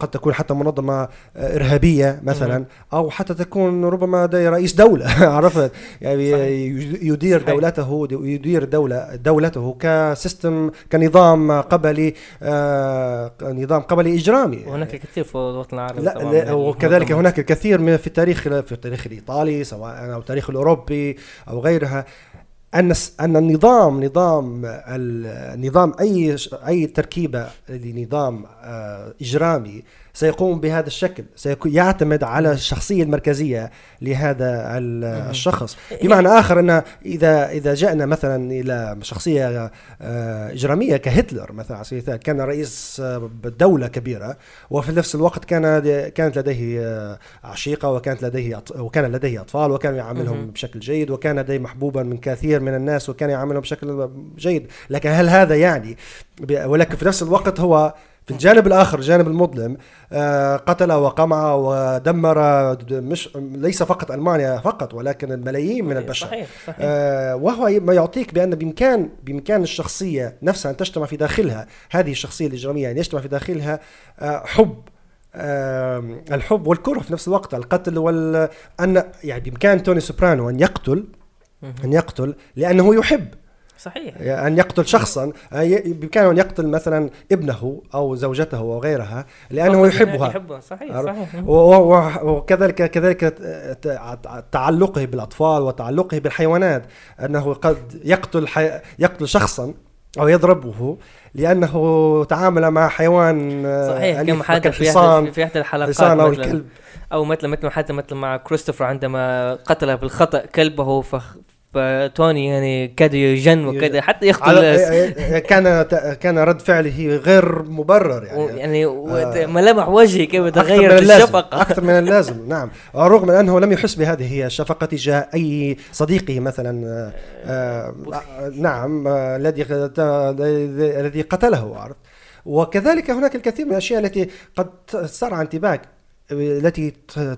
قد تكون حتى منظمة إرهابية مثلا أو حتى تكون ربما رئيس دولة عرفت يعني صحيح. يدير صحيح. دولته يدير دولة دولته كسيستم كنظام قبلي آه نظام قبلي إجرامي وهناك كثير في الوطن العربي لا, لا وكذلك. هناك الكثير من في التاريخ في التاريخ الإيطالي سواء أو التاريخ الأوروبي أو غيرها أن أن النظام نظام النظام أي أي تركيبة لنظام آه، إجرامي سيقوم بهذا الشكل سيكون يعتمد على الشخصية المركزية لهذا ال- الشخص. بمعنى آخر إن اذا إذا جاءنا مثلا إلى شخصية آه، إجرامية كهتلر مثلا على سبيل المثال كان رئيس آه، دوله كبيرة وفي نفس الوقت كان كانت لديه آه، عشيقة وكانت لديه وكان لديه أطفال وكان يعاملهم. بشكل جيد وكان لديه محبوبا من كثير من الناس وكان يعاملهم بشكل جيد. لكن هل هذا يعني ولكن في نفس الوقت هو في الجانب الآخر الجانب المظلم آه، قتل وقمع ودمر مش ليس فقط ألمانيا فقط ولكن الملايين من البشر. صحيح صحيح. آه، وهو ما يعطيك بأن بإمكان بإمكان الشخصية نفسها أن تجتمع في داخلها. هذه الشخصية الإجرامية أن يجتمع في داخلها آه، حب الحب والكره في نفس الوقت القتل وال أن يعني بإمكان توني سوبرانو أن يقتل. أن يقتل لأنه يحب. صحيح. أن يقتل شخصا بإمكانه أن يقتل مثلا ابنه أو زوجته أو غيرها لأنه يحبها. يحبها. صحيح؟ صحيح. وكذلك كذلك تعلقه بالأطفال وتعلقه بالحيوانات أنه قد يقتل حي... يقتل شخصا أو يضربه لأنه تعامل مع حيوان آه، صحيح كما حدث في احدى الحلقات حصان أو. الكلب. أو مثلا مثل ما حتى مثل مع كريستوفر عندما قتل بالخطأ كلبه فخ فتوني يعني كاد يجن وكذا حتى يقتل. كان كان رد فعله غير مبرر يعني, يعني و- ملامح وجهه كيف أكثر من تغير اللازم الشفقة. أكثر من اللازم نعم. رغم أنه لم يحس بهذه الشفقة تجاه أي صديقه مثلا آه، آه، نعم آه، الذي الذي قتله عرفت؟ وكذلك هناك الكثير من الأشياء التي قد تسرع انتباهك. التي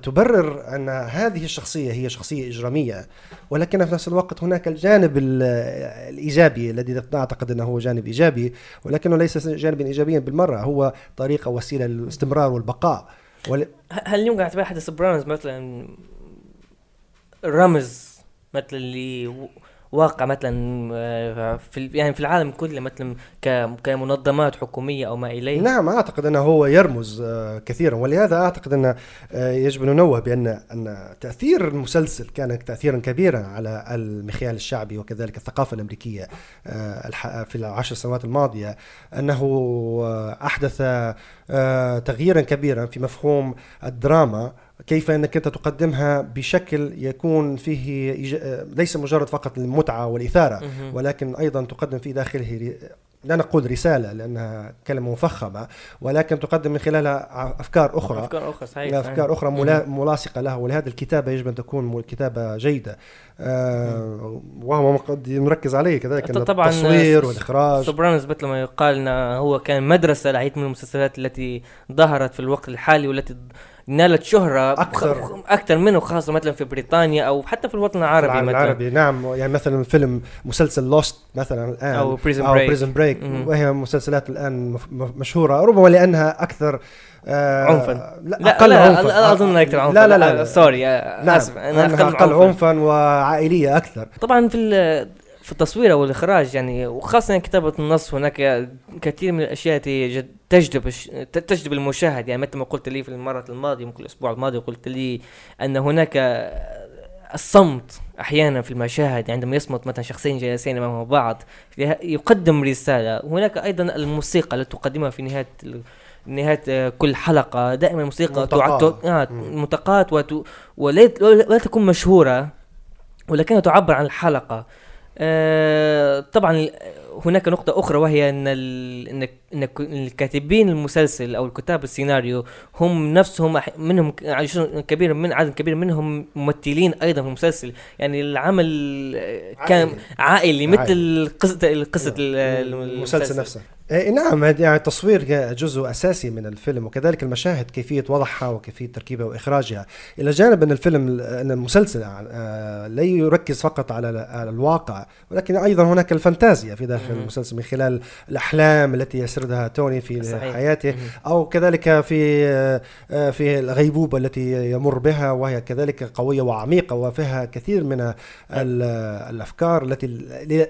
تبرر أن هذه الشخصية هي شخصية إجرامية ولكن في نفس الوقت هناك الجانب ال- الإيجابي الذي نعتقد أنه هو جانب إيجابي ولكنه ليس جانبا إيجابيا بالمرة هو طريقة وسيلة للاستمرار والبقاء. ول... هل يمكن اعتبار أحد السوبرانوز مثلا رمز مثلا اللي واقع مثلا آه، في يعني في العالم كله مثلا كمنظمات حكومية أو ما إليه. نعم أعتقد أنه هو يرمز آه، كثيرا. ولهذا أعتقد أن آه، يجب أن ننوه بأن أن تأثير المسلسل كان تاثيرا كبيرا على المخيال الشعبي وكذلك الثقافة الأمريكية في العشر سنوات الماضية. أنه أحدث تغييرا كبيرا في مفهوم الدراما كيف أنك أنت تقدمها بشكل يكون فيه ليس مجرد فقط المتعة والإثارة. ولكن أيضا تقدم في داخله لا نقول رسالة لأنها كلمة مفخمة ولكن تقدم من خلالها أفكار أخرى أفكار أخرى صحيح صحيح. أفكار أخرى ملا- ملاصقة لها ولهذا الكتابة يجب أن تكون كتابة جيدة آه وهو قد نركز عليه كذلك طبعاً، التصوير والإخراج سوبرانوس مثل ما يقال هو كان مدرسة لعديد من المسلسلات التي ظهرت في الوقت الحالي والتي نالت شهرة أكثر. خ- أكثر منه خاصة مثلا في بريطانيا أو حتى في الوطن العربي العالم مثلا العربي نعم يعني مثلا فيلم مسلسل لوست مثلا الآن أو Prison أو Break. بريزن بريك. وهي مسلسلات الآن مشهورة ربما لأنها أكثر آه عنفاً. لا, لا أقل لا عنفا لا أظن أكثر عنفا لا لا لا, لا. sorry آه، نعم آسف أنا أنها أقل أقل عنفا وعائلية أكثر طبعا في في التصوير أو الإخراج يعني وخاصة كتابة النص هناك كثير من الأشياء تجذب تجذب المشاهد. يعني مثل ما قلت لي في المرة الماضية ممكن الأسبوع الماضي قلت لي أن هناك الصمت أحيانا في المشاهد. عندما يصمت مثلا شخصين جالسين أمام بعض يقدم رسالة. وهناك أيضا الموسيقى التي تقدمها في نهاية نهاية كل حلقة. دائما. تع- آه وت... ولا تكون مشهورة ولكنها تعبر عن الحلقة. آه طبعا هناك نقطة أخرى وهي أن ال... ك- الكاتبين المسلسل أو الكتاب السيناريو هم نفسهم منهم عدد كبير من عدد كبير منهم ممثلين أيضا في المسلسل يعني العمل كان عائلي. عائلي مثل. قصة قصة ال- المسلسل نفسه إيه نعم هذا يعني التصوير جزء أساسي من الفيلم وكذلك المشاهد كيفية وضعها وكيفية تركيبها وإخراجها. إلى جانب أن الفيلم أن المسلسل آه، لا يركز فقط على على الواقع ولكن أيضا هناك الفانتازيا في داخل المسلسل من خلال الأحلام التي يسردها توني في صحيح. حياته أو كذلك في آه، في الغيبوبة التي يمر بها وهي كذلك قوية وعميقة وفيها كثير من ال- الأفكار التي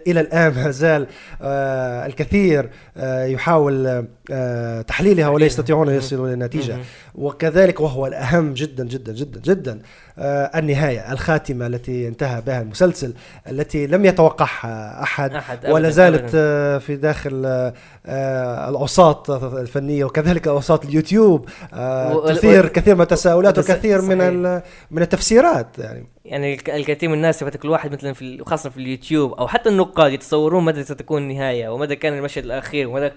إلى الآن ما زال آه، الكثير آه، يحاول آه، تحليلها ولا يستطيعون ان يصلوا إلى نتيجه مهم. وكذلك وهو الأهم جدا جدا جدا جدا آه، النهاية الخاتمة التي انتهى بها المسلسل التي لم يتوقعها أحد أحد ولا زالت. آه، في داخل الأوساط الفنية وكذلك أوساط اليوتيوب تثير كثير من التساؤلات وكثير من من التفسيرات يعني. يعني الك- الكثير من الناس يفتك كل واحد مثلا في وخاصة في اليوتيوب أو حتى النقاد يتصورون متى ستكون النهاية ومتى كان المشهد الأخير ومتى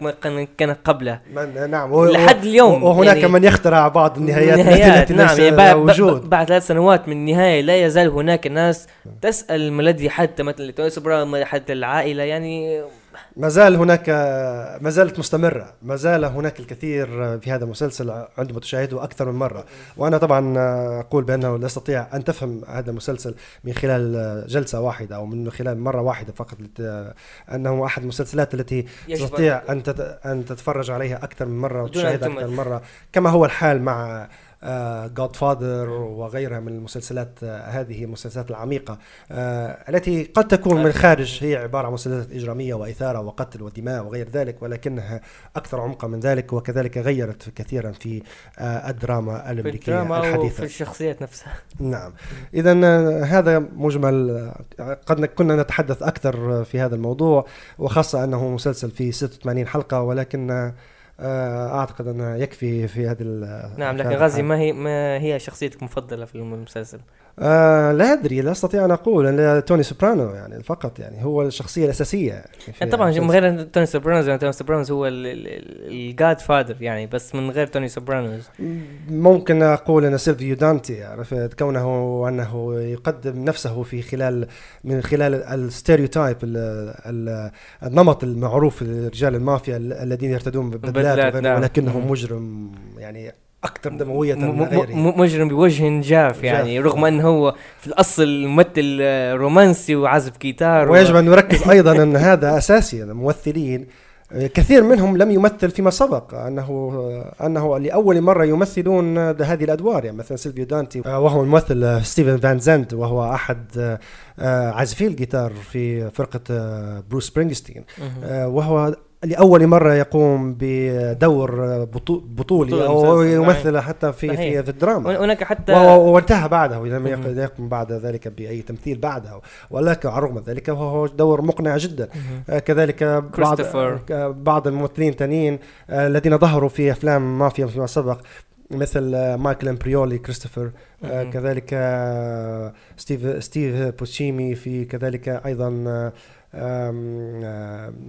كان قبله. نعم لحد اليوم وهناك يعني من يخترع بعض النهايات, النهايات التي نعم يعني بعد, وجود. بعد, ثلاث سنوات من النهاية لا يزال هناك ناس تسأل ما الذي حتى مثلا لتوني سوبرانو حتى العائلة يعني ما زال هناك ما زالت مستمرة ما زال هناك الكثير في هذا المسلسل عندما تشاهده أكثر من مرة. وأنا طبعا أقول بأنه لا أستطيع أن تفهم هذا المسلسل من خلال جلسة واحدة أو من خلال مرة واحدة فقط أنه أحد المسلسلات التي تستطيع أن- أن تت- أن تتفرج عليها أكثر من مرة وتشاهدها. أكثر من مرة. كما هو الحال مع جود فاذر وغيرها من المسلسلات آه، هذه المسلسلات العميقة. آه، التي قد تكون من الخارج هي عبارة عن مسلسلات إجرامية وإثارة وقتل ودماء وغير ذلك ولكنها أكثر عمقا من ذلك وكذلك غيرت كثيرا في آه، الدراما في الأمريكية الحديثة. الشخصيات نفسها. نعم. إذا هذا مجمل آه، قد كنا نتحدث أكثر آه، في هذا الموضوع وخاصة أنه مسلسل فيه 86 حلقة ولكن آه، أعتقد أنه يكفي في هذه ال- نعم لكن هذا غازي. ما هي ما هي شخصيتك المفضلة في المسلسل آه لا أدري لا أستطيع أن أقول أن توني سوبرانو يعني فقط يعني هو الشخصية الأساسية يعني طبعا. من غير توني سوبرانوز يعني توني سوبرانوز هو ال godfather يعني بس من غير توني سوبرانوز ممكن أقول أن سيلفيو دانتي عرفت كونه أنه يقدم نفسه في خلال من خلال ال stereotype ال- ال- النمط المعروف لرجال المافيا ال- الذين يرتدون بدلات نعم. ولكنه. مجرم يعني أكثر دموية م- من غيره مجرم بوجه جاف يعني جاف. رغم إنه هو في الأصل ممثل آه، رومانسي وعازف جيتار ويجب أن نركز أيضا أن هذا أساسي الممثلين كثير منهم لم يمثل فيما سبق أنه أنه لأول مرة يمثلون هذه الأدوار يعني مثلا سيلفيو دانتي وهو الممثل ستيفن فان زند وهو أحد عازفي الجيتار في فرقة بروس سبرينغستين مهم. وهو لأول مرة يقوم بدور بطو- بطولي مسلسل، يمثل حتى في صحيح. في, في الدراما هناك حتى وانتهى بعده لم يق- مهم. يقم بعد ذلك بأي تمثيل بعده ولكن على الرغم من ذلك وهو دور مقنع جدا. آه، كذلك بعض. آه، بعض الممثلين الثانيين آه، الذين ظهروا في أفلام مافيا فيما سبق مثل مايكل أمبريولي كريستوفر آه،. كذلك ستيف ستيف بوتشيمي في كذلك أيضا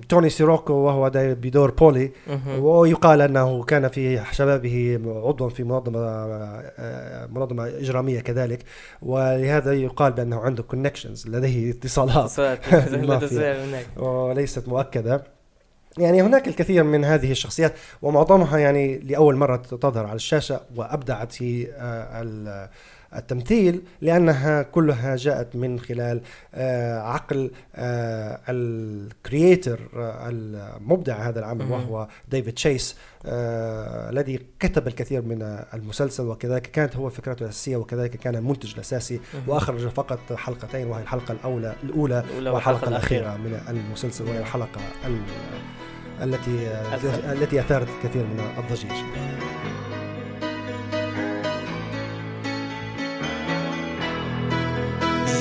توني سيروكو وهو بدور بولي. ويقال أنه كان في شبابه عضوا في منظمة منظمة إجرامية كذلك ولهذا يقال بأنه عنده connections لديه اتصالات. وليست مؤكدة يعني هناك الكثير من هذه الشخصيات ومعظمها يعني لأول مرة تظهر على الشاشة وأبدعت في آه، التمثيل لأنها كلها جاءت من خلال آه، عقل آه، ال creator آه، المبدع هذا العمل. وهو ديفيد تشيس الذي كتب الكثير من المسلسل وكذلك كانت هو فكرته الأساسية وكذلك كان المنتج الأساسي مهم. وأخرج فقط حلقتين وهي الحلقة الأولى الأولى الأولى والحلقة الأخيرة من المسلسل وهي الحلقة ال- التي التي اثارت الكثير من الضجيج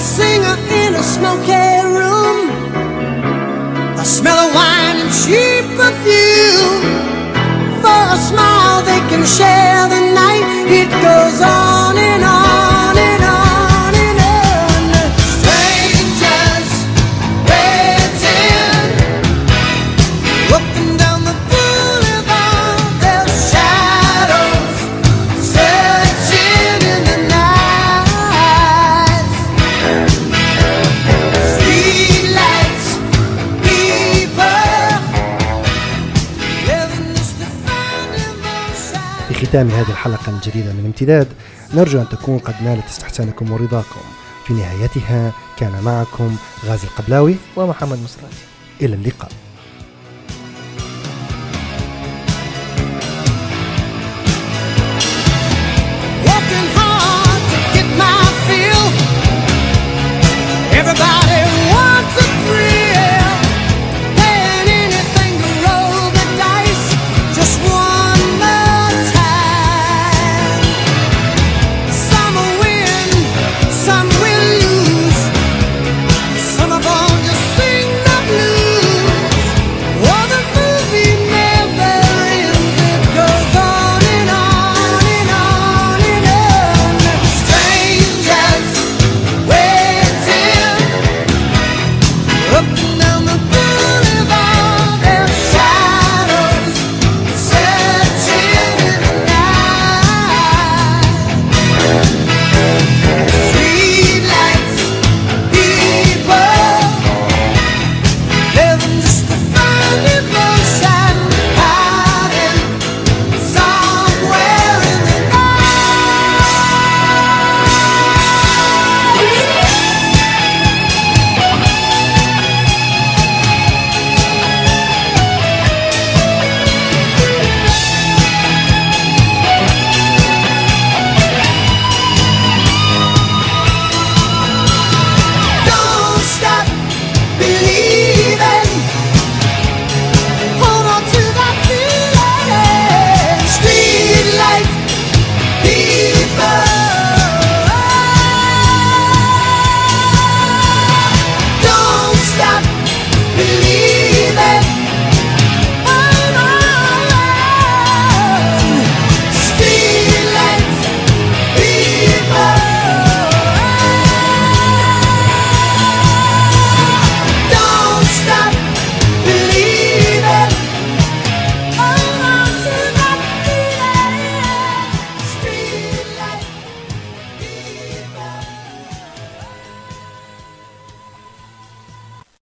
A singer in a smoky room. The smell of wine and cheap perfume. For a smile, they can share ختام هذه الحلقة الجديدة من امتداد. نرجو أن تكون قد نالت استحسانكم ورضاكم. في نهايتها كان معكم غازي القبلاوي ومحمد مصراتي إلى اللقاء.